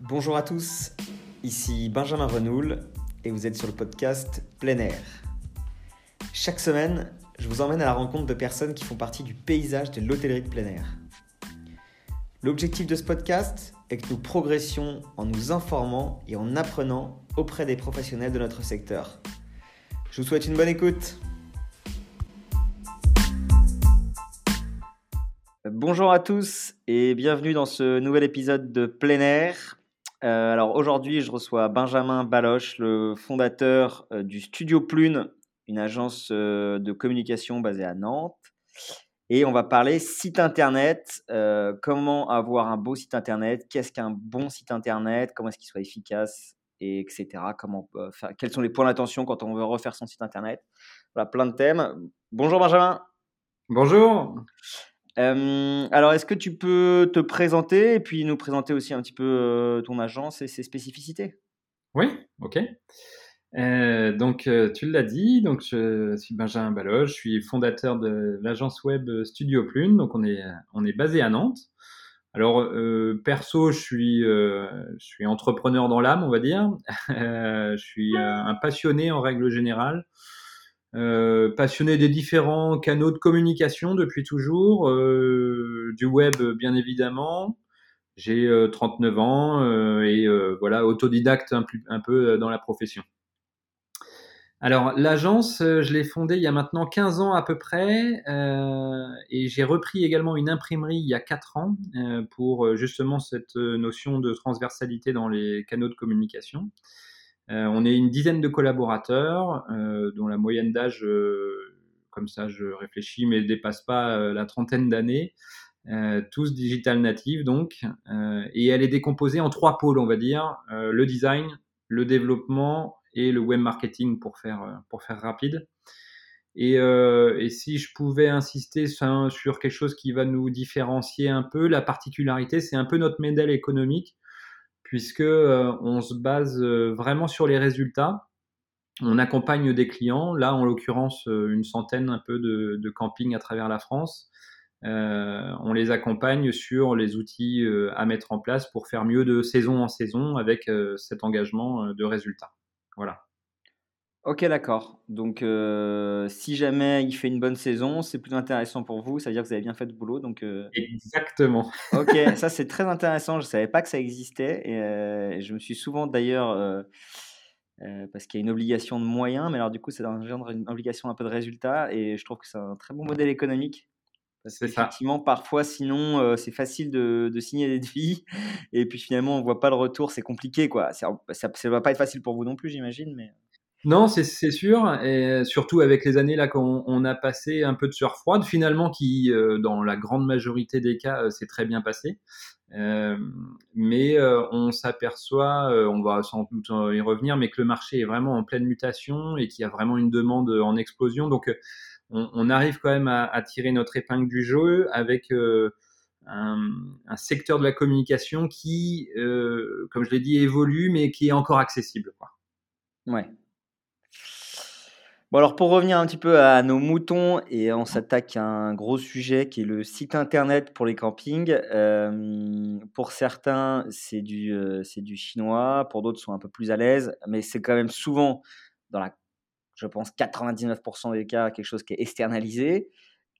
Bonjour à tous, ici Benjamin Renoul et vous êtes sur le podcast Plein Air. Chaque semaine, je vous emmène à la rencontre de personnes qui font partie du paysage de l'hôtellerie de plein air. L'objectif de ce podcast est que nous progressions en nous informant et en apprenant auprès des professionnels de notre secteur. Je vous souhaite une bonne écoute. Bonjour à tous et bienvenue dans ce nouvel épisode de Plein Air. Euh, alors aujourd'hui, je reçois Benjamin Baloche, le fondateur euh, du Studio Plune, une agence euh, de communication basée à Nantes. Et on va parler site internet, comment avoir un beau site internet, qu'est-ce qu'un bon site internet, comment est-ce qu'il soit efficace, et etc. Comment, quels sont les points d'attention quand on veut refaire son site internet? Voilà, plein de thèmes. Bonjour Benjamin. Bonjour. Euh, alors, est-ce que tu peux te présenter et puis nous présenter aussi un petit peu euh, ton agence et ses spécificités? Oui, ok. Euh, donc, tu l'as dit, donc je suis Benjamin Baloche, je suis fondateur de l'agence web Studio Plune, donc on est, on est basé à Nantes. Alors, perso, je suis, je suis entrepreneur dans l'âme, on va dire. je suis un passionné en règle générale. Euh, passionné des différents canaux de communication depuis toujours, euh, du web bien évidemment. J'ai 39 euh, ans et voilà autodidacte un, un, peu dans la profession. Alors l'agence, je l'ai fondée il y a maintenant 15 ans à peu près et j'ai repris également une imprimerie il y a 4 ans pour justement cette notion de transversalité dans les canaux de communication. Euh, on est une dizaine de collaborateurs, euh, dont la moyenne d'âge, euh, comme ça je réfléchis, mais dépasse pas la trentaine d'années. tous digital natives donc, et elle est décomposée en trois pôles, on va dire, le design, le développement et le web marketing pour faire, pour faire rapide. Et, si je pouvais insister sur, sur, quelque chose qui va nous différencier un peu, la particularité, c'est un peu notre modèle économique puisque euh, on se base euh, vraiment sur les résultats. On accompagne des clients, là en l'occurrence euh, une centaine un peu de, campings à travers la France. on les accompagne sur les outils à mettre en place pour faire mieux de saison en saison avec cet engagement de résultats. Voilà. Ok, d'accord. Donc, euh, si jamais il fait une bonne saison, c'est plus intéressant pour vous. Ça veut dire que vous avez bien fait le boulot. Donc, euh, Exactement. ok, ça c'est très intéressant. Je ne savais pas que ça existait. Et, euh, je me suis souvent d'ailleurs, parce qu'il y a une obligation de moyens, mais alors du coup, ça engendre une obligation un peu de résultats. Et je trouve que c'est un très bon modèle économique. Parce qu'effectivement, parfois, sinon, c'est facile de, de, signer des devis. Et puis finalement, on ne voit pas le retour. C'est compliqué. Quoi. Ça ne va pas être facile pour vous non plus, j'imagine. Mais... Non, c'est sûr, et surtout avec les années là qu'on on a passé un peu de sueur froide, finalement qui, euh, dans la grande majorité des cas, euh, s'est très bien passé. Euh, mais on s'aperçoit, on va sans doute y revenir, mais que le marché est vraiment en pleine mutation et qu'il y a vraiment une demande en explosion. Donc, on, arrive quand même à, tirer notre épingle du jeu avec un, un, secteur de la communication qui, comme je l'ai dit, évolue, mais qui est encore accessible. Quoi. Ouais, Bon, alors pour revenir un petit peu à nos moutons, et on s'attaque à un gros sujet qui est le site internet pour les campings. Euh, pour certains, c'est du, euh, c'est du chinois, pour d'autres, sont un peu plus à l'aise, mais c'est quand même souvent, dans la, je pense, 99% des cas, quelque chose qui est externalisé.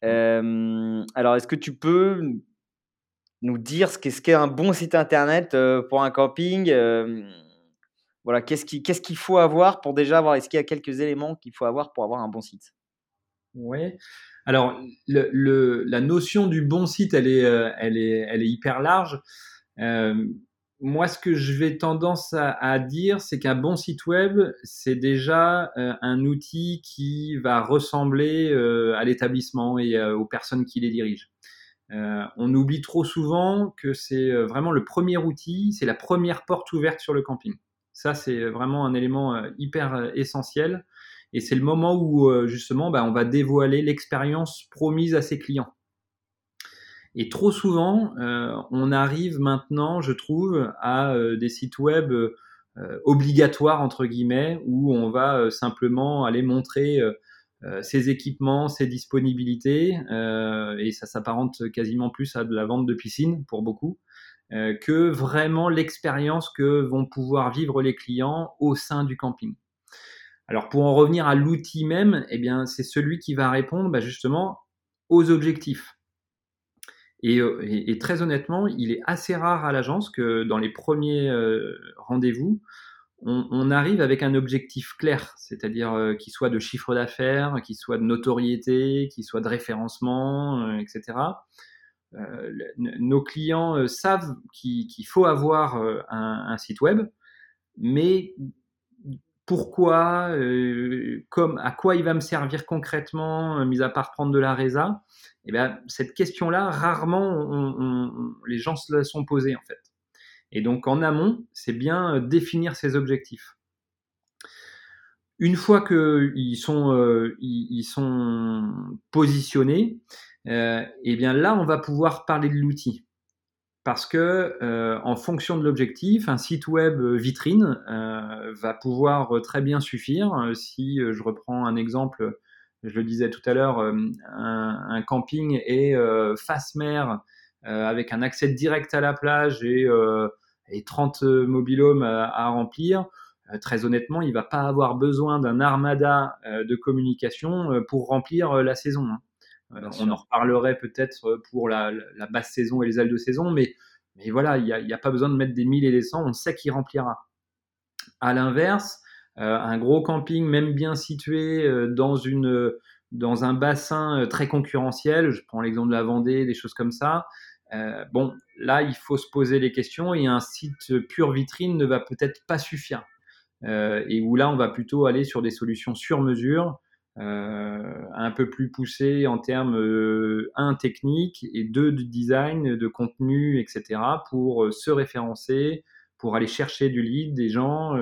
Euh, alors, est-ce que tu peux nous dire ce qu'est, un bon site internet pour un camping? Voilà, qu'est-ce qu'il faut avoir pour déjà avoir Est-ce qu'il y a quelques éléments qu'il faut avoir pour avoir un bon site? Oui. Alors, la notion du bon site, elle est, euh, hyper large. Euh, moi, ce que je vais tendance à, dire, c'est qu'un bon site web, c'est déjà euh, un outil qui va ressembler à l'établissement et aux personnes qui les dirigent. on oublie trop souvent que c'est vraiment le premier outil, c'est la première porte ouverte sur le camping. Ça, c'est vraiment un élément euh, hyper euh, essentiel. Et c'est le moment où, euh, justement, bah, on va dévoiler l'expérience promise à ses clients. Et trop souvent, on arrive maintenant, je trouve, à des sites web obligatoires, entre guillemets, où on va simplement aller montrer ses équipements, ses disponibilités, et ça s'apparente quasiment plus à de la vente de piscine pour beaucoup. Que vraiment l'expérience que vont pouvoir vivre les clients au sein du camping. Alors pour en revenir à l'outil même, eh bien c'est celui qui va répondre bah, justement aux objectifs. Euh, et, très honnêtement, il est assez rare à l'agence que dans les premiers euh, rendez-vous, on, arrive avec un objectif clair, c'est-à-dire euh, qu'il soit de chiffre d'affaires, qu'il soit de notoriété, qu'il soit de référencement, etc. nos clients savent qu'il faut avoir un, un, site web, mais pourquoi, euh, à quoi il va me servir concrètement, euh, mis à part prendre de la résa, eh bien, cette question-là, rarement les gens se la sont posées en fait. Et donc en amont, c'est bien euh, définir ses objectifs. Une fois qu'ils ils, sont positionnés, et bien là, on va pouvoir parler de l'outil parce que euh, en fonction de l'objectif, un site web vitrine euh, va pouvoir très bien suffire. Si euh, je reprends un exemple, je le disais tout à l'heure, un, camping est face mer avec un accès direct à la plage et, 30 mobilhomes à, remplir. très honnêtement, il va pas avoir besoin d'un armada de communication pour remplir la saison. On en reparlerait peut-être pour la, basse saison et les ailes de saison, mais, mais voilà, il n'y a, pas besoin de mettre des 1000 et des 100, on sait qu'il remplira. À l'inverse, euh, un gros camping, même bien situé euh, dans, une, dans un bassin euh, très concurrentiel, je prends l'exemple de la Vendée, des choses comme ça, bon, là, il faut se poser les questions et un site pure vitrine ne va peut-être pas suffire. et où là, on va plutôt aller sur des solutions sur mesure euh, un peu plus poussé en termes euh, un technique et deux de design, de contenu, etc. pour euh, se référencer, pour aller chercher du lead des gens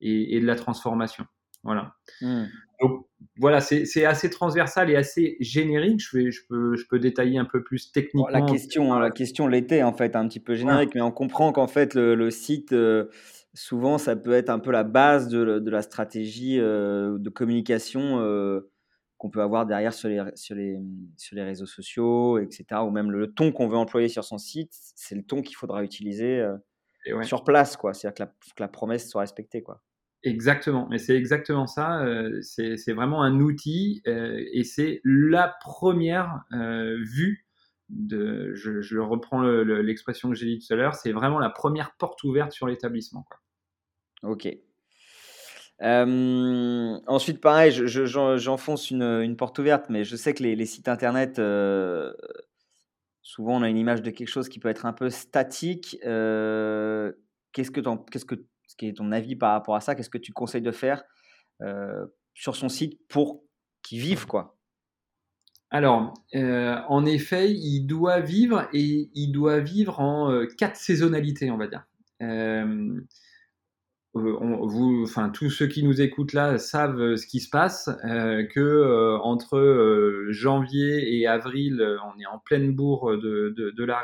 et, de la transformation. Voilà. Hmm. Donc, voilà, c'est assez transversal et assez générique. Je, vais, je, peux, je peux détailler un peu plus techniquement. la question, la question l'était en fait un petit peu générique, mais on comprend qu'en fait le, site souvent, ça peut être un peu la base de, la stratégie euh, de communication euh, qu'on peut avoir derrière sur les, sur, les, sur les réseaux sociaux, etc. Ou même le, ton qu'on veut employer sur son site, c'est le ton qu'il faudra utiliser euh, sur place. quoi. C'est-à-dire que la, promesse soit respectée. quoi. Exactement, mais c'est exactement ça. c'est vraiment un outil et c'est la première vue de, je, reprends l'expression que j'ai dit tout à l'heure, c'est vraiment la première porte ouverte sur l'établissement. Ok. Euh, ensuite, pareil, j'enfonce une, une, porte ouverte, mais je sais que les, sites internet, euh, souvent on a une image de quelque chose qui peut être un peu statique. Euh, qu'est-ce que, qu'est-ce que, ce qui est ton avis par rapport à ça? Qu'est-ce que tu conseilles de faire sur son site pour qu'il vive quoi? Alors, en effet, il doit vivre et il doit vivre en quatre saisonnalités, on va dire. Euh, enfin, tous ceux qui nous écoutent là savent euh, ce qui se passe, euh, que entre janvier et avril, on est en pleine bourre de, de, la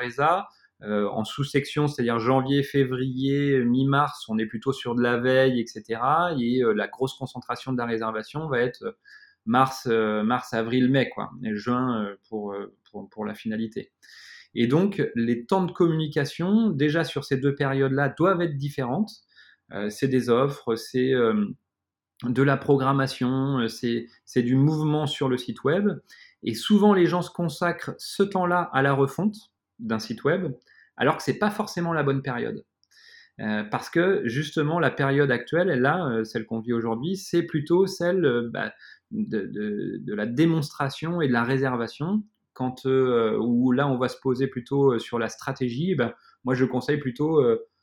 en sous-section, c'est-à-dire janvier, février, mi-mars, on est plutôt sur de la veille, etc. Et la grosse concentration de la réservation va être mars, mars, avril, mai, quoi, et juin pour, pour, pour la finalité. Et donc, les temps de communication, déjà sur ces deux périodes-là, doivent être différentes. Euh, c'est des offres, c'est euh, de la programmation, euh, c'est du mouvement sur le site web. Et souvent, les gens se consacrent ce temps-là à la refonte d'un site web, alors que c'est pas forcément la bonne période. parce que justement, la période actuelle, là, celle qu'on vit aujourd'hui, c'est plutôt celle bah, de, la démonstration et de la réservation. Quand, où là, on va se poser plutôt sur la stratégie, bah, moi, je conseille plutôt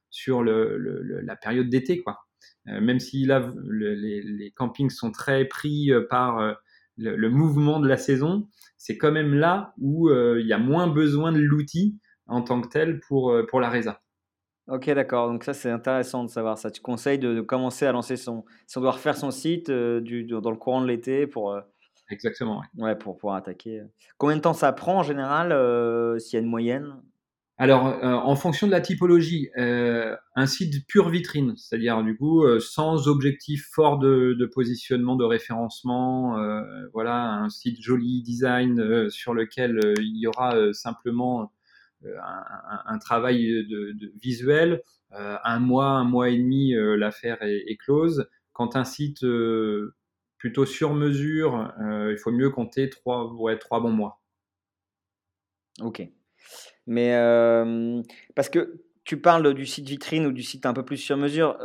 sur la période d'été, quoi. Euh, même si là, les, campings sont très pris euh, par euh, le, mouvement de la saison, c'est quand même là où il y a moins besoin de l'outil en tant que tel pour, pour la résa. Ok, d'accord. Donc ça, c'est intéressant de savoir ça. Tu conseilles de, commencer à lancer son... Si on doit refaire son site du, dans le courant de l'été pour... Exactement, ouais. pour pouvoir attaquer. Combien de temps ça prend en général, s'il y a une moyenne? Alors, euh, en fonction de la typologie, euh, un site pure vitrine, c'est-à-dire du coup euh, sans objectif fort de, positionnement, de référencement, voilà, un site joli design sur lequel il y aura simplement un, travail de, visuel. un mois, un mois et demi, l'affaire est, close. Quand un site plutôt sur mesure, il faut mieux compter trois, ouais, trois bons mois. Ok. Mais parce que tu parles du site vitrine ou du site un peu plus sur mesure.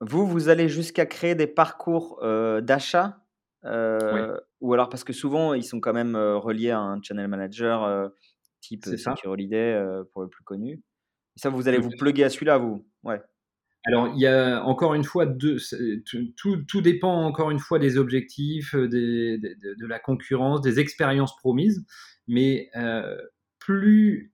vous, vous allez jusqu'à créer des parcours d'achat ou alors parce que souvent ils sont quand même reliés à un channel manager type Secure Holiday pour le plus connu. Et ça, vous allez vous plugger à celui-là, vous? Ouais. Alors, il y a encore une fois deux, tout, tout, dépend encore une fois des objectifs, des, de, la concurrence, des expériences promises. Mais euh, plus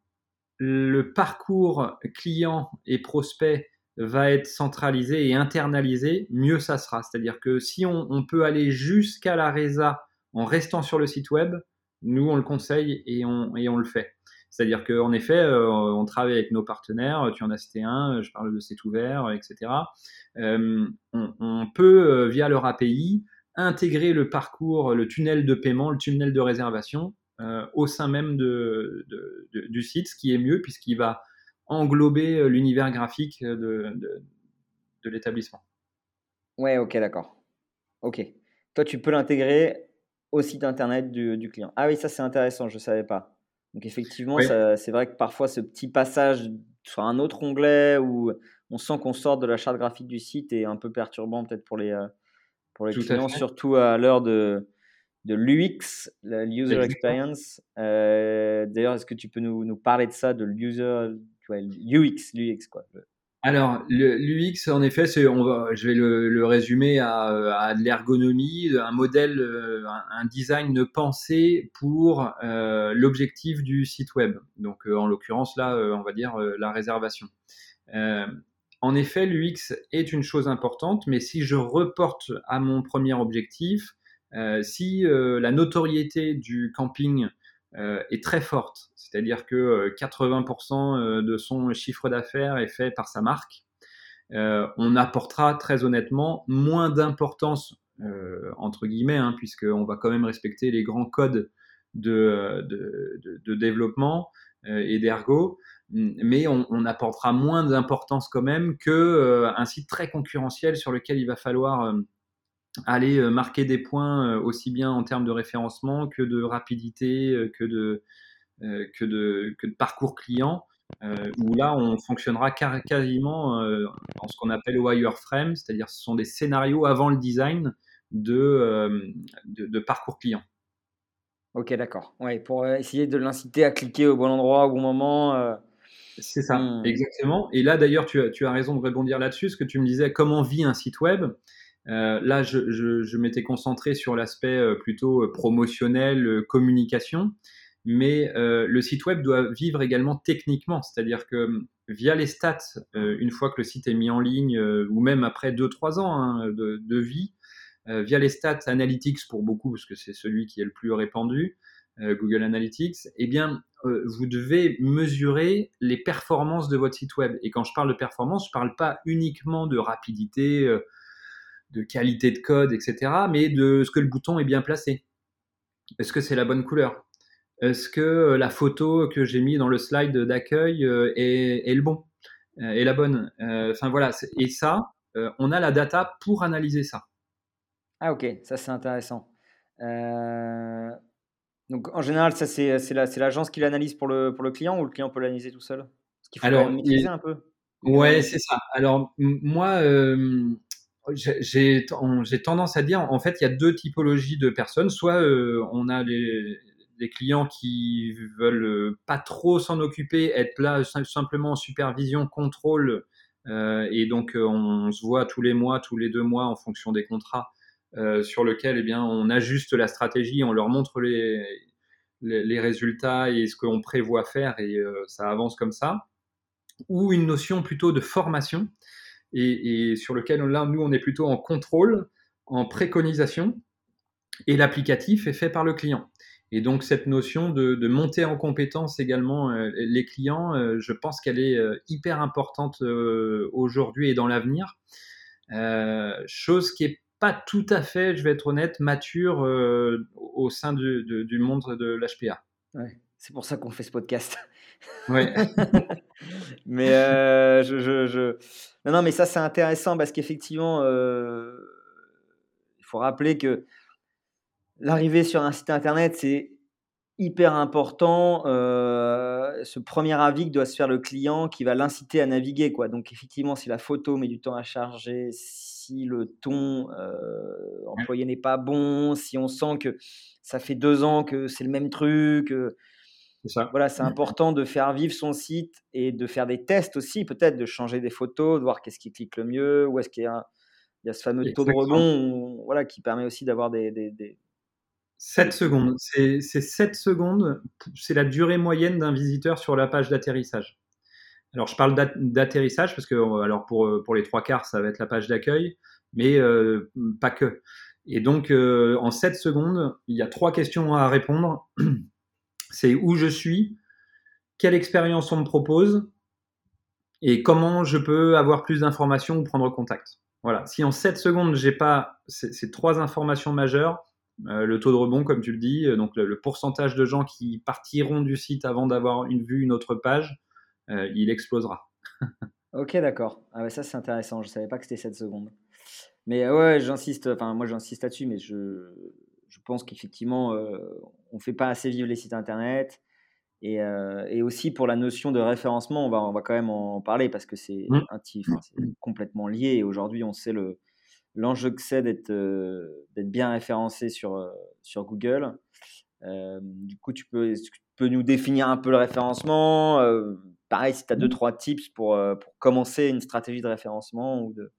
le parcours client et prospect va être centralisé et internalisé, mieux ça sera. C'est-à-dire que si on, on peut aller jusqu'à la RESA en restant sur le site web, nous on le conseille et on, et on le fait. C'est-à-dire qu'en effet, euh, on travaille avec nos partenaires, tu en as cité un, je parle de C'est ouvert, etc. Euh, on, peut, euh, via leur API, intégrer le parcours, le tunnel de paiement, le tunnel de réservation au sein même du site, ce qui est mieux puisqu'il va englober l'univers graphique de, l'établissement. Ouais, ok, d'accord. Ok. Toi, tu peux l'intégrer au site internet du client. Ah oui, ça c'est intéressant, je ne savais pas. Donc effectivement, c'est vrai que parfois ce petit passage sur un autre onglet où on sent qu'on sort de la charte graphique du site est un peu perturbant peut-être pour les, euh, pour les clients, surtout à l'heure de, de l'UX, la User Experience. Euh, d'ailleurs, est-ce que tu peux nous, nous, parler de ça, de l'user, UX, l'UX quoi. Alors, l'UX, en effet, on va, je vais le, résumer à, de l'ergonomie, un modèle, euh, un, design de pensée pour euh, l'objectif du site web. Donc, euh, en l'occurrence, là, on va dire la réservation. en effet, l'UX est une chose importante, mais si je reporte à mon premier objectif, si la notoriété du camping euh, est très forte. C'est-à-dire que 80% euh, euh, de son chiffre d'affaires est fait par sa marque. on apportera très honnêtement moins d'importance, entre guillemets, hein, puisqu'on va quand même respecter les grands codes de, de, développement et d'ergo, mais on, on, apportera moins d'importance quand même qu'un un site très concurrentiel sur lequel il va falloir aller euh, marquer des points euh, aussi bien en termes de référencement que de rapidité, euh, que de, que de, que de parcours client, où là on fonctionnera quasiment en ce qu'on appelle wireframe, c'est-à-dire ce sont des scénarios avant le design de, de, parcours client. Ok, d'accord. Ouais, pour essayer de l'inciter à cliquer au bon endroit, au bon moment. C'est ça, hmm. exactement. Et là, d'ailleurs, tu as, tu as raison de rebondir là-dessus, ce que tu me disais, comment vit un site web? Euh, là, je, m'étais concentré sur l'aspect euh, plutôt euh, promotionnel, communication, mais le site web doit vivre également techniquement, c'est-à-dire que via les stats, une fois que le site est mis en ligne, ou même après 2-3 ans hein, de, vie, via les stats analytics pour beaucoup, parce que c'est celui qui est le plus répandu, Google Analytics, eh bien, vous devez mesurer les performances de votre site web. Et quand je parle de performance, je ne parle pas uniquement de rapidité, de qualité de code, etc., mais de ce que le bouton est bien placé. Est-ce que c'est la bonne couleur? Est-ce que euh, la photo que j'ai mis dans le slide d'accueil euh, est, le bon euh, Est la bonne? Enfin voilà, et ça, on a la data pour analyser ça. Ah ok, ça c'est intéressant. Donc en général, ça c'est l'agence qui l'analyse pour le, pour le client ou le client peut l'analyser tout seul? Ce qu'il faut Alors, maîtriser un peu. Ouais, c'est ça. Alors moi, j'ai tendance à dire, en fait, il y a deux typologies de personnes. Soit euh, on a les, des clients qui veulent euh, pas trop s'en occuper, être là simplement en supervision, contrôle, euh, et donc on se voit tous les mois, tous les deux mois en fonction des contrats sur lequel eh bien on ajuste la stratégie, on leur montre les, les, les résultats et ce qu'on prévoit faire et ça avance comme ça. Ou une notion plutôt de formation et, sur lequel là, nous, on est plutôt en contrôle, en préconisation, et l'applicatif est fait par le client. Et donc cette notion de, monter en compétence également euh, les clients, euh, je pense qu'elle est euh, hyper importante aujourd'hui et dans l'avenir. chose qui est pas tout à fait, je vais être honnête, mature au sein du, du monde de l'HPA. Ouais. C'est pour ça qu'on fait ce podcast. Oui. mais je, Non, non, mais ça, c'est intéressant parce qu'effectivement, il faut rappeler que l'arrivée sur un site internet, c'est hyper important. ce premier avis doit se faire le client qui va l'inciter à naviguer. Quoi. Donc, effectivement, si la photo met du temps à charger, si le ton employé n'est pas bon, si on sent que ça fait deux ans que c'est le même truc. Ça. Voilà, c'est important de faire vivre son site et de faire des tests aussi, peut-être de changer des photos, de voir qu'est-ce qui clique le mieux, où est-ce qu'il y a, il y a ce fameux taux de rebond, voilà, qui permet aussi d'avoir des, des, 7 secondes. C'est 7 secondes, c'est la durée moyenne d'un visiteur sur la page d'atterrissage. Alors, je parle d'atterrissage parce que, alors pour, pour les trois quarts, ça va être la page d'accueil, mais euh, pas que. Et donc, euh, en 7 secondes, il y a trois questions à répondre. C'est où je suis, quelle expérience on me propose et comment je peux avoir plus d'informations ou prendre contact. Voilà. Si en 7 secondes, j'ai pas ces, trois informations majeures, euh, le taux de rebond, comme tu le dis, euh, donc le, pourcentage de gens qui partiront du site avant d'avoir une vue une autre page, euh, il explosera. ok, d'accord. Ah ça c'est intéressant. Je savais pas que c'était 7 secondes. Mais ouais, j'insiste. Enfin, moi j'insiste là-dessus, mais je, je pense qu'effectivement, on ne fait pas assez vivre les sites internet. Euh, et, aussi pour la notion de référencement, on va, on va quand même en parler parce que c'est mmh. complètement lié. Et aujourd'hui, on sait le, l'enjeu que c'est d'être, euh, bien référencé sur, sur Google. du coup, tu peux, tu peux nous définir un peu le référencement? Pareil, si tu as deux, mmh. trois tips pour, pour commencer une stratégie de référencement ou de...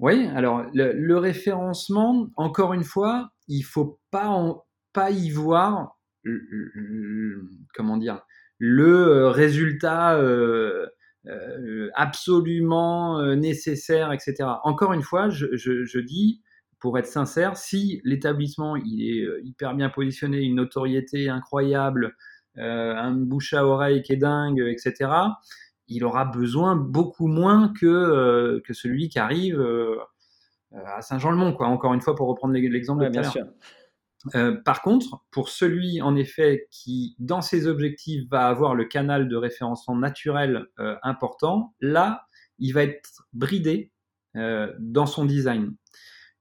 Oui, alors le, référencement, encore une fois, il faut pas, pas y voir comment dire, le euh, résultat euh, euh, absolument nécessaire, etc. Encore une fois, je, dis, pour être sincère, si l'établissement il est hyper bien positionné, une notoriété incroyable, un bouche à oreille qui est dingue, etc., il aura besoin beaucoup moins que, que celui qui arrive à Saint-Jean-le-Mont, quoi. Encore une fois, pour reprendre l'exemple de bien sûr. Euh, par contre, pour celui en effet qui, dans ses objectifs, va avoir le canal de référencement naturel euh, important, là, il va être bridé euh, dans son design,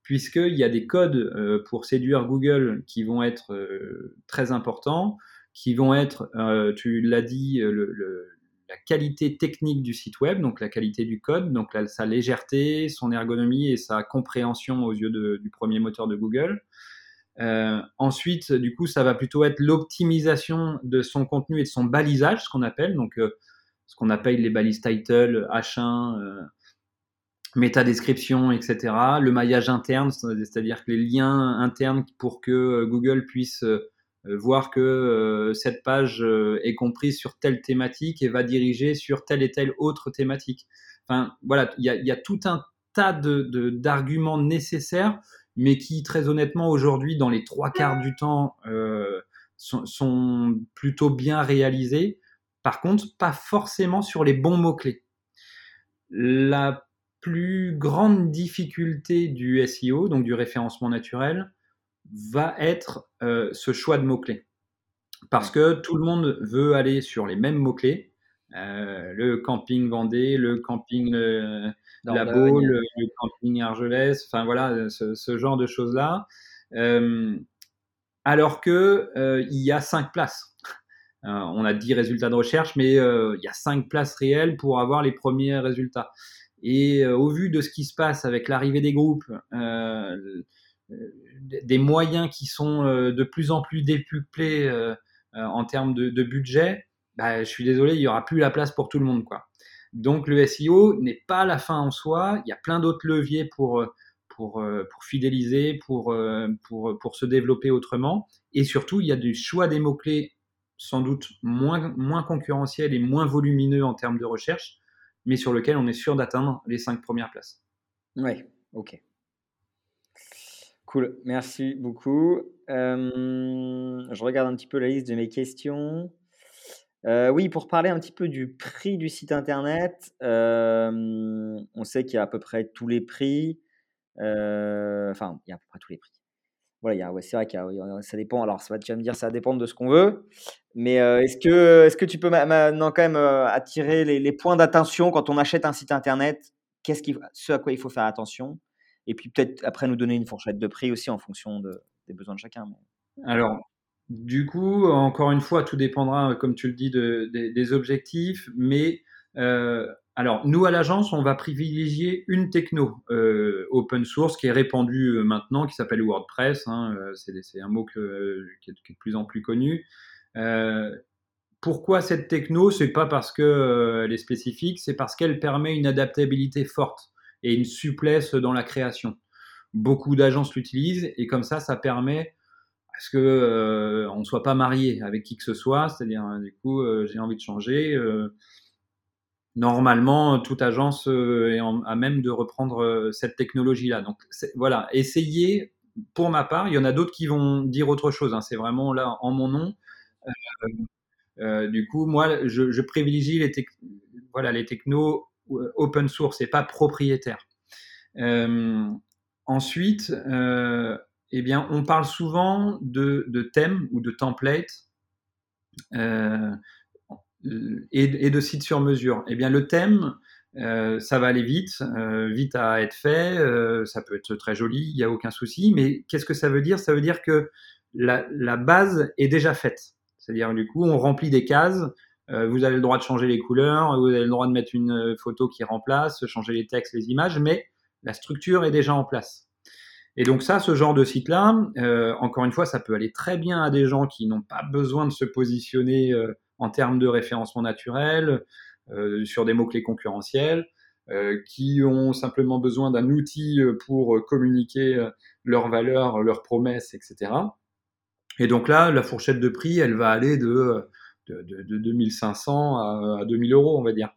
puisqu'il y a des codes pour séduire Google qui vont être très importants, qui vont être, tu l'as dit, la qualité technique du site web, donc la qualité du code, donc sa légèreté, son ergonomie et sa compréhension aux yeux du premier moteur de Google. Euh, ensuite, du coup, ça va plutôt être l'optimisation de son contenu et de son balisage, ce qu'on appelle, donc euh, ce qu'on appelle les balises title, H1, euh, description, etc. Le maillage interne, c'est-à-dire que les liens internes pour que Google puisse voir que cette page est comprise sur telle thématique et va diriger sur telle et telle autre thématique. Enfin, voilà, il y a, tout un tas d'arguments de, nécessaires mais qui, très honnêtement, aujourd'hui, dans les trois quarts du temps, euh, sont, plutôt bien réalisés. Par contre, pas forcément sur les bons mots-clés. La plus grande difficulté du SEO, donc du référencement naturel, va être euh, ce choix de mots-clés. Parce que tout le monde veut aller sur les mêmes mots-clés. Euh, le camping Vendée, le camping la Baule, le, camping Argelès, enfin voilà, ce, genre de choses-là. Euh, alors que euh, il y a cinq places. Euh, on a 10 résultats de recherche, mais il y a cinq places réelles pour avoir les premiers résultats. Et au vu de ce qui se passe avec l'arrivée des groupes, des moyens qui sont de plus en plus décuplés en termes de, budget, bah, je suis désolé, il n'y aura plus la place pour tout le monde. quoi. Donc le SEO n'est pas la fin en soi. Il y a plein d'autres leviers pour, euh, pour, euh, pour fidéliser, pour, euh, pour, pour se développer autrement. Et surtout, il y a du choix des mots-clés sans doute moins, moins concurrentiels et moins volumineux en termes de recherche, mais sur lequel on est sûr d'atteindre les cinq premières places. Oui, ok. Cool, merci beaucoup. je regarde un petit peu la liste de mes questions. Euh, oui, pour parler un petit peu du prix du site internet, on sait qu'il y a à peu près tous les prix. Euh, enfin, il y a à peu près tous les prix. voilà, c'est vrai que ça dépend. Alors, ça va, tu vas me dire, ça va dépendre de ce qu'on veut. Mais est-ce que, est que tu peux maintenant quand même attirer les, points d'attention quand on achète un site internet? Qu'est-ce ce à quoi il faut faire attention? Et puis peut-être après nous donner une fourchette de prix aussi en fonction de, des besoins de chacun. Alors, du coup, encore une fois, tout dépendra, comme tu le dis, de, des objectifs. Mais alors, nous, à l'agence, on va privilégier une techno euh, open source qui est répandue euh, maintenant, qui s'appelle WordPress. Hein, euh, c'est un mot qui, est, de plus en plus connu. pourquoi cette techno? C'est pas parce qu'elle est spécifique, c'est parce qu'elle permet une adaptabilité forte et une souplesse dans la création. Beaucoup d'agences l'utilisent et comme ça, ça permet à ce que on soit pas marié avec qui que ce soit. C'est-à-dire, du coup, j'ai envie de changer normalement, toute agence euh, est à même de reprendre euh, cette technologie-là. Donc voilà, essayez. Pour ma part, il y en a d'autres qui vont dire autre chose. Hein. C'est vraiment là en mon nom. Euh, du coup, moi, je, privilégie les, voilà, les technos open source et pas propriétaires. ensuite, eh bien, on parle souvent de, thèmes ou de templates. Euh, et, de sites sur mesure. Eh bien, le thème, euh, ça va aller vite, euh, vite à être fait, ça peut être très joli, il n'y a aucun souci, mais qu'est-ce que ça veut dire? Ça veut dire que la, base est déjà faite. C'est-à-dire, du coup, on remplit des cases, vous avez le droit de changer les couleurs, vous avez le droit de mettre une photo qui remplace, changer les textes, les images, mais la structure est déjà en place. Et donc ça, ce genre de site-là, encore une fois, ça peut aller très bien à des gens qui n'ont pas besoin de se positionner en termes de référencement naturel, euh, sur des mots-clés concurrentiels, euh, qui ont simplement besoin d'un outil euh, pour communiquer leurs valeurs, leurs promesses, etc. Et donc là, la fourchette de prix, elle va aller de, de, de, 2500 à, 2000 euros, on va dire.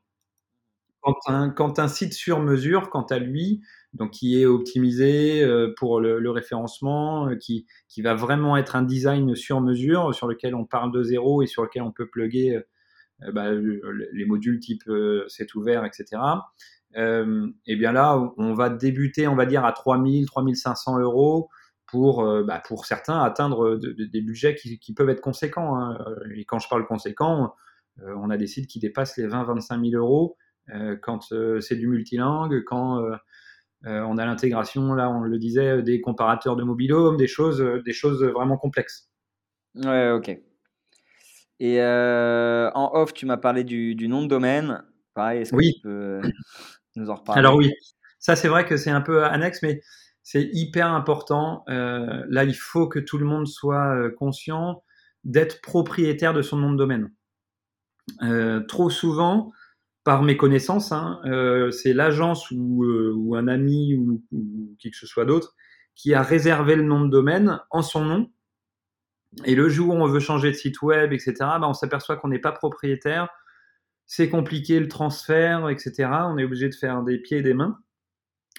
Quand un, quand un, site sur mesure, quant à lui, donc qui est optimisé pour le, le référencement, qui, qui, va vraiment être un design sur mesure, sur lequel on parle de zéro et sur lequel on peut plugger bah, les modules type c'est ouvert, etc. Euh, et bien là, on va débuter, on va dire, à 3000, 3500 euros pour, bah, pour certains atteindre des budgets qui, qui, peuvent être conséquents. Hein. Et quand je parle conséquent, on a des sites qui dépassent les 20-25 000 euros quand c'est du multilingue, quand on a l'intégration, là, on le disait, des comparateurs de mobilhome, des choses, des choses vraiment complexes. Ouais, ok. Et en off, tu m'as parlé du, nom de domaine. Pareil, est-ce que tu peux nous en reparler? Alors oui, ça c'est vrai que c'est un peu annexe, mais c'est hyper important. là, il faut que tout le monde soit conscient d'être propriétaire de son nom de domaine. trop souvent, par méconnaissance, hein, euh, c'est l'agence ou, euh, ou, un ami ou, qui que ce soit d'autre qui a réservé le nom de domaine en son nom. Et le jour où on veut changer de site web, etc., bah on s'aperçoit qu'on n'est pas propriétaire. C'est compliqué le transfert, etc. On est obligé de faire des pieds et des mains.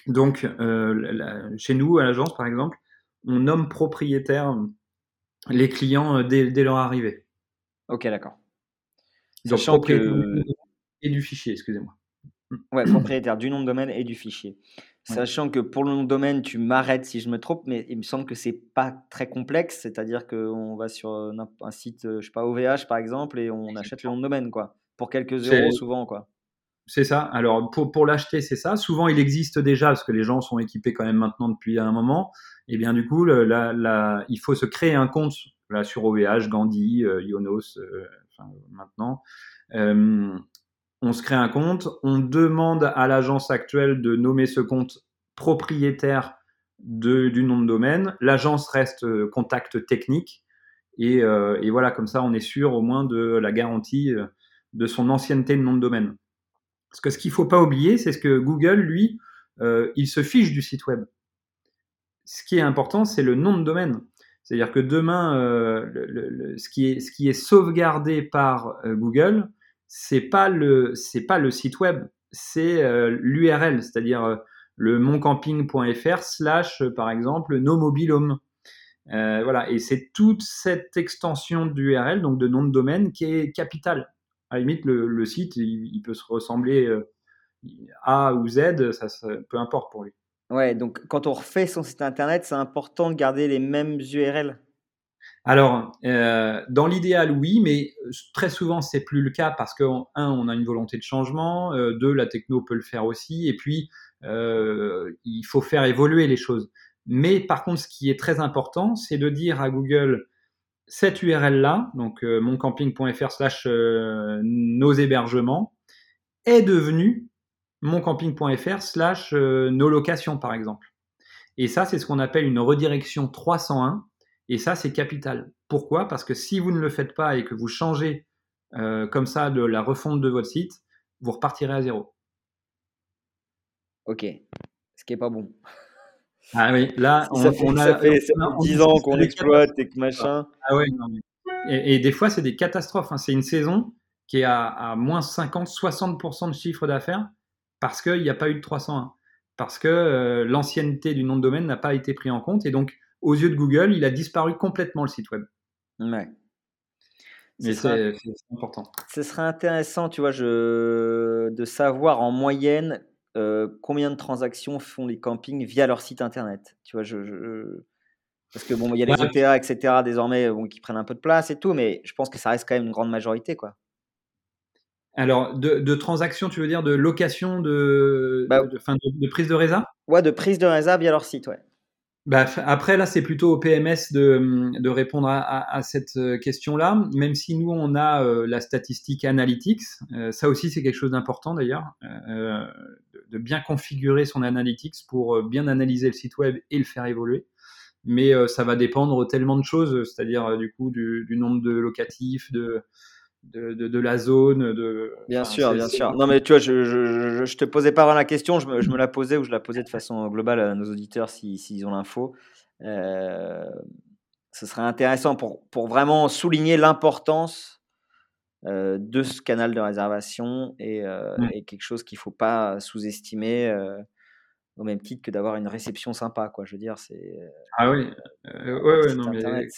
Donc, euh, chez nous, à l'agence, par exemple, on nomme propriétaire les clients dès, dès leur arrivée. Ok, d'accord. Sachant que et du fichier, excusez-moi. Ouais, propriétaire du nom de domaine et du fichier. Sachant que pour le nom de domaine, tu m'arrêtes si je me trompe, mais il me semble que c'est pas très complexe, c'est-à-dire qu'on va sur un site, je sais pas, OVH par exemple, et on achète le nom de domaine, quoi, pour quelques euros souvent, quoi. C'est ça. Alors pour, l'acheter, c'est ça. Souvent, il existe déjà parce que les gens sont équipés quand même maintenant depuis un moment. Et bien du coup, il faut se créer un compte là sur OVH, Gandhi, euh, Yonos, euh, maintenant. Euh, on se crée un compte, on demande à l'agence actuelle de nommer ce compte propriétaire du nom de domaine. L'agence reste contact technique. Et, voilà, comme ça, on est sûr au moins de la garantie de son ancienneté de nom de domaine. Parce que ce qu'il ne faut pas oublier, c'est ce que Google, lui, il se fiche du site web. Ce qui est important, c'est le nom de domaine. C'est-à-dire que demain, ce, qui est, ce, qui est, sauvegardé par Google, c'est pas pas le site web, c'est euh, l'URL, c'est-à-dire euh, le moncamping.fr slash euh, par exemple nos mobile voilà, et c'est toute cette extension d'URL, donc de nom de domaine, qui est capitale. À la limite, le, site, il, peut se ressembler A ou Z, ça, peu importe pour lui. Ouais, donc quand on refait son site internet, c'est important de garder les mêmes URL. Alors, euh, dans l'idéal, oui, mais très souvent, c'est plus le cas parce que, un, on a une volonté de changement, euh, deux, la techno peut le faire aussi, et puis, euh, il faut faire évoluer les choses. Mais par contre, ce qui est très important, c'est de dire à Google, cette URL-là, donc moncamping.fr slash nos hébergements, est devenue moncamping.fr slash nos locations, par exemple. Et ça, c'est ce qu'on appelle une redirection 301 et ça, c'est capital. Pourquoi? Parce que si vous ne le faites pas et que vous changez euh, comme ça de la refonte de votre site, vous repartirez à zéro. Ok, ce qui est pas bon. Ah oui, là, on, a, ça fait, 10 ans qu'on exploite et que machin. Ah ouais, non, mais... et, des fois, c'est des catastrophes. Hein. C'est une saison qui est à, à moins 50-60% de chiffre d'affaires parce qu'il n'y a pas eu de 301. Parce que euh, l'ancienneté du nom de domaine n'a pas été pris en compte. Et donc, aux yeux de Google, il a disparu complètement le site web. Ouais. Mais c'est important. Ce serait intéressant, tu vois, je, de savoir en moyenne euh, combien de transactions font les campings via leur site internet. Tu vois, je, parce que bon, il y a les OTA, etc. désormais qui prennent un peu de place et tout, mais je pense que ça reste quand même une grande majorité, quoi. Alors, de, transactions, tu veux dire de location, de, bah de, de, prise de résa Ouais, de prise de résa via leur site, ouais. Bah, après, là, c'est plutôt au PMS de, de répondre à, à, cette euh, question-là, même si nous, on a euh, la statistique analytics. Euh, ça aussi, c'est quelque chose d'important d'ailleurs, euh, de, bien configurer son analytics pour bien analyser le site web et le faire évoluer. Mais ça va dépendre tellement de choses, c'est-à-dire du coup du, du nombre de locatifs, de, de, de, la zone. De... Bien sûr, bien sûr. Non, mais tu vois, je, je, je, te posais pas vraiment la question, je me, je me, la posais ou je la posais de façon globale à nos auditeurs s'ils si, ont l'info. Euh, ce serait intéressant pour, pour vraiment souligner l'importance euh, de ce canal de réservation et, euh, et quelque chose qu'il ne faut pas sous-estimer au même titre que d'avoir une réception sympa. Quoi. Je veux dire, c'est. Ah oui, ouais, ouais, non, mais.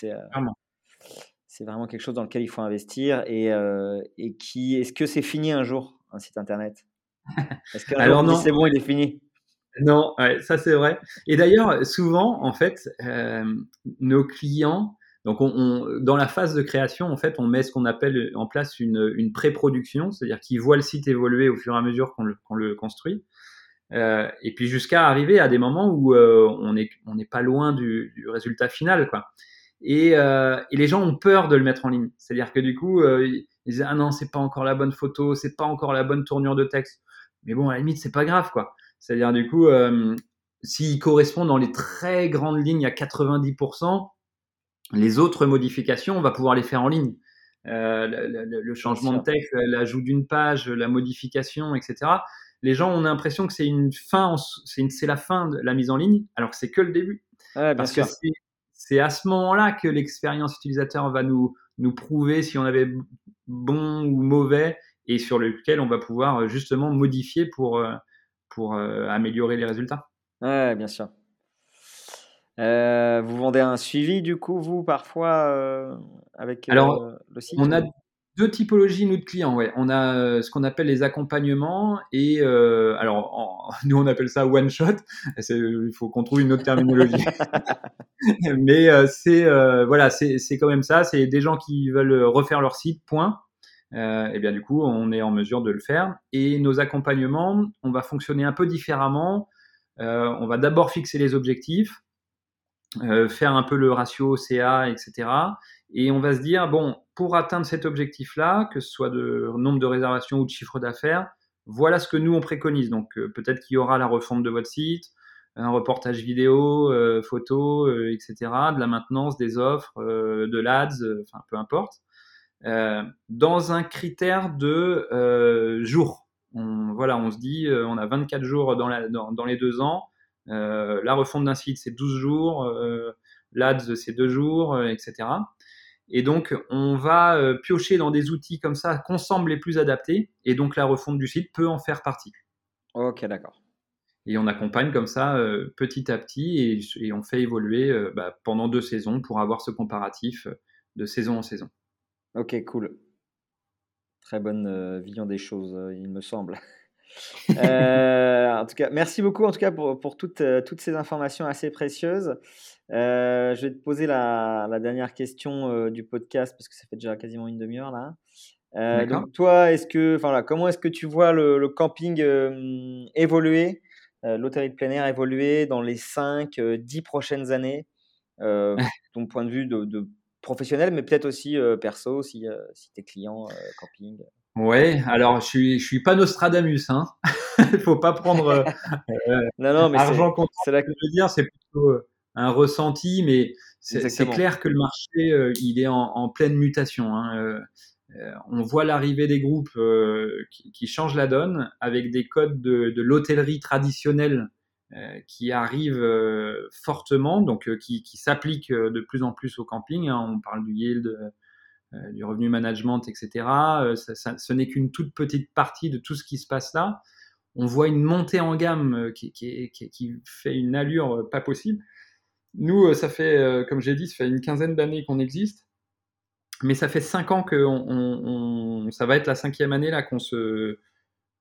C'est, vraiment quelque chose dans lequel il faut investir. Et, euh, et qui, est-ce que c'est fini un jour, un site internet? Est-ce qu'un Alors non, c'est bon, il est fini? Non, ça c'est vrai. Et d'ailleurs, souvent, en fait, euh, nos clients, donc on, dans la phase de création, en fait, on met ce qu'on appelle en place une, une pré-production, c'est-à-dire qu'ils voient le site évoluer au fur et à mesure qu'on le, le, construit. Euh, et puis jusqu'à arriver à des moments où on n'est on n'est pas loin du, du, résultat final, quoi. Et, euh, et, les gens ont peur de le mettre en ligne. C'est-à-dire que du coup, euh, ils disent ah non, c'est pas encore la bonne photo, c'est pas encore la bonne tournure de texte. Mais bon, à la limite, c'est pas grave, quoi. C'est-à-dire du coup, euh, s'il correspond dans les très grandes lignes à 90%, les autres modifications, on va pouvoir les faire en ligne. Le, le, changement de texte, l'ajout d'une page, la modification, etc. Les gens ont l'impression que c'est une fin, c'est la fin de la mise en ligne, alors que c'est que le début. Ouais, parce que c'est à ce moment-là que l'expérience utilisateur va nous, nous prouver si on avait bon ou mauvais et sur lequel on va pouvoir euh, justement modifier pour, euh, pour euh, améliorer les résultats. Oui, bien sûr. vous vendez un suivi du coup, vous, parfois, avec Alors, le site On a deux typologies nous de clients. Ouais. On a euh, ce qu'on appelle les accompagnements et euh, alors nous on appelle ça one shot. Il faut qu'on trouve une autre terminologie. Mais euh, c'est voilà, c'est quand même ça. C'est des gens qui veulent refaire leur site. Point. et bien du coup, on est en mesure de le faire. Et nos accompagnements, on va fonctionner un peu différemment. on va d'abord fixer les objectifs, faire un peu le ratio CA, etc. Et on va se dire, bon, pour atteindre cet objectif-là, que ce soit de nombre de réservations ou de chiffre d'affaires, voilà ce que nous on préconise. Donc euh, peut-être qu'il y aura la refonte de votre site, un reportage vidéo, euh, photo, euh, etc., de la maintenance, des offres, de l'ADS, enfin peu importe, dans un critère de jour. On, voilà, on se dit, on a 24 jours dans, dans les deux ans. la refonte d'un site, c'est 12 jours. L'ADS, c'est deux jours, etc. Et donc, on va euh, piocher dans des outils comme ça qu'on semble les plus adaptés. Et donc, la refonte du site peut en faire partie. Ok, d'accord. Et on accompagne comme ça euh, petit à petit et, on fait évoluer euh, bah, pendant deux saisons pour avoir ce comparatif de saison en saison. Ok, cool. Très bonne vision des choses, il me semble. en tout cas, merci beaucoup en tout cas pour, pour toutes, toutes ces informations assez précieuses. Je vais te poser la, la dernière question du podcast parce que ça fait déjà quasiment une demi-heure là. Euh, donc toi, est-ce que, enfin comment est-ce que tu vois le, camping euh, évoluer, euh, l'hôtellerie de plein air évoluer dans les 5, 10 prochaines années, ton point de vue de, professionnel, mais peut-être aussi perso, si, si tes clients camping. Ouais, alors je suis, je suis pas Nostradamus, hein. Il faut pas prendre non, non, mais argent comptant. C'est là que je veux dire, c'est plutôt un ressenti, mais c'est clair que le marché, il est en, en pleine mutation. Hein. Euh, on voit l'arrivée des groupes euh, qui, changent la donne avec des codes de, l'hôtellerie traditionnelle euh, qui arrivent fortement, donc qui, s'appliquent de plus en plus au camping. Hein. On parle du yield, du revenu management, etc. ce n'est qu'une toute petite partie de tout ce qui se passe là. On voit une montée en gamme qui, qui fait une allure pas possible. Nous, ça fait, comme j'ai dit, ça fait une quinzaine d'années qu'on existe mais ça fait cinq ans que ça va être la cinquième année là qu'on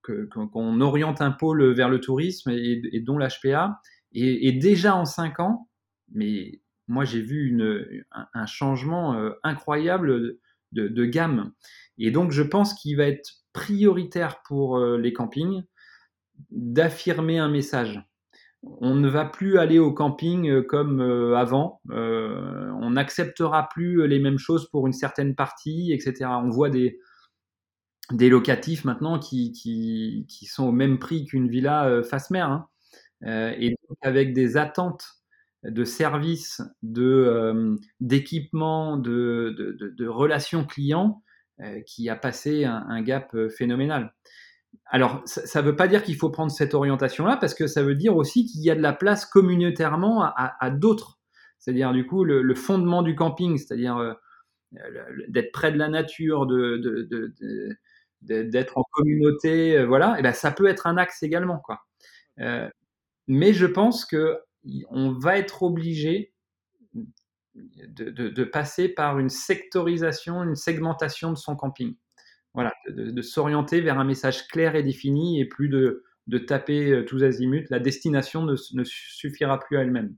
qu'on oriente un pôle vers le tourisme et, dont l'HPA. Et, déjà en cinq ans, mais moi j'ai vu un, changement euh, incroyable de, gamme. Et donc je pense qu'il va être prioritaire pour euh, les campings d'affirmer un message on ne va plus aller au camping euh, comme euh, avant. Euh, on n'acceptera plus les mêmes choses pour une certaine partie, etc. On voit des, locatifs maintenant qui, sont au même prix qu'une villa face mer. Hein. et donc avec des attentes de services, de, d'équipements, de, relations clients qui a passé un gap phénoménal alors, ça ne veut pas dire qu'il faut prendre cette orientation-là, parce que ça veut dire aussi qu'il y a de la place communautairement à, d'autres. C'est-à-dire, du coup, le, fondement du camping, c'est-à-dire euh, d'être près de la nature, de, d'être en communauté, euh, voilà, et ben, ça peut être un axe également. Quoi. Euh, mais je pense que on va être obligé de, passer par une sectorisation, une segmentation de son camping. Voilà, de, s'orienter vers un message clair et défini et plus de, de taper euh, tous azimuts. La destination ne, ne suffira plus à elle-même.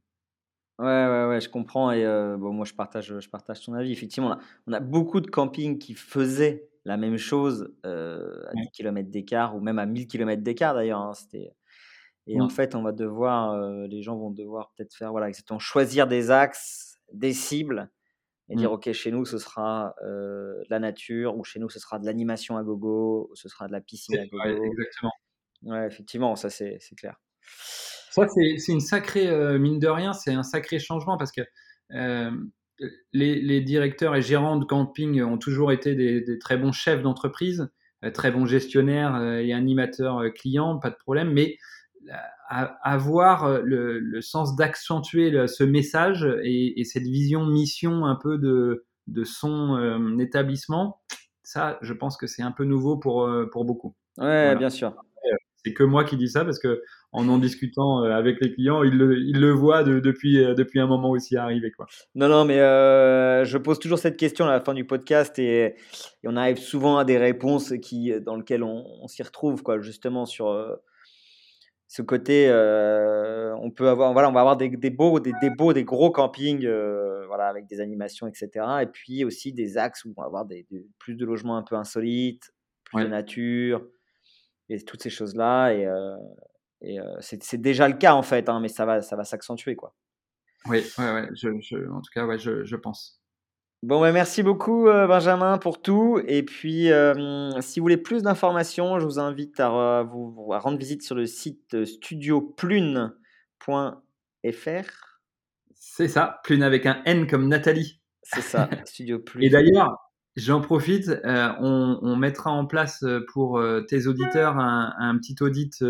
Ouais, ouais, ouais, je comprends. Et euh, bon, moi, je partage, je partage ton avis. Effectivement, on a, beaucoup de campings qui faisaient la même chose euh, à 10 km d'écart ou même à 1000 km d'écart d'ailleurs. Hein, c'était... Et en fait, on va devoir, les gens vont devoir peut-être faire, voilà, exactement, choisir des axes, des cibles et dire mmh. ok chez nous ce sera la nature ou chez nous ce sera de l'animation à gogo ce sera de la piscine à gogo. exactement. Ouais effectivement ça c'est clair. Ça c'est une sacrée mine de rien c'est un sacré changement parce que les, les, directeurs et gérants de camping ont toujours été des, des très bons chefs d'entreprise très bons gestionnaires et animateurs clients pas de problème mais avoir euh, le, sens d'accentuer ce message et, cette vision mission un peu de, de son euh, établissement, ça, je pense que c'est un peu nouveau pour, euh, pour beaucoup. Ouais, bien sûr. C'est que moi qui dis ça parce que en en discutant avec les clients, ils le, ils le voient depuis, depuis un moment aussi arrivé. Quoi. Non, non, mais je pose toujours cette question à la fin du podcast et, on arrive souvent à des réponses qui, dans lesquelles on, on s'y retrouve, quoi, justement sur ce côté, euh, on peut avoir, voilà, on va avoir des, beaux, des, beaux, des gros campings, euh, voilà, avec des animations, etc. Et puis aussi des axes où on va avoir des, plus de logements un peu insolites, plus de nature, et toutes ces choses-là. Et, euh, et c'est déjà le cas en fait, hein, mais ça va, ça va s'accentuer, quoi. Oui, ouais, ouais, je, en tout cas, ouais, je, je pense. Bon, bah, merci beaucoup, euh, Benjamin, pour tout. Et puis, euh, si vous voulez plus d'informations, je vous invite à, vous, rendre visite sur le site studioplune.fr. C'est ça, Plune avec un N comme Nathalie. C'est ça, Studio Plune. Et d'ailleurs, j'en profite, euh, on, mettra en place pour tes auditeurs un, petit audit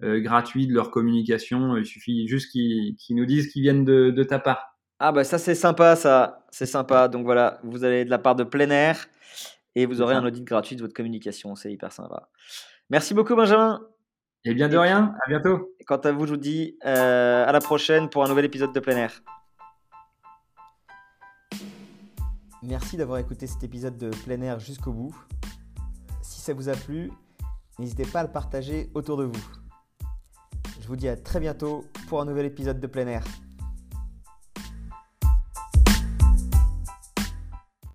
gratuit de leur communication. Il suffit juste qu'ils nous disent qu'ils viennent de ta part. Ah bah ça c'est sympa ça, c'est sympa. Donc voilà, vous allez de la part de plein air et vous aurez un audit gratuit de votre communication, c'est hyper sympa. Merci beaucoup Benjamin. Et bien de rien, à bientôt. Quant à vous, je vous dis euh, à la prochaine pour un nouvel épisode de plein air. Merci d'avoir écouté cet épisode de plein air jusqu'au bout. Si ça vous a plu, n'hésitez pas à le partager autour de vous. Je vous dis à très bientôt pour un nouvel épisode de plein air.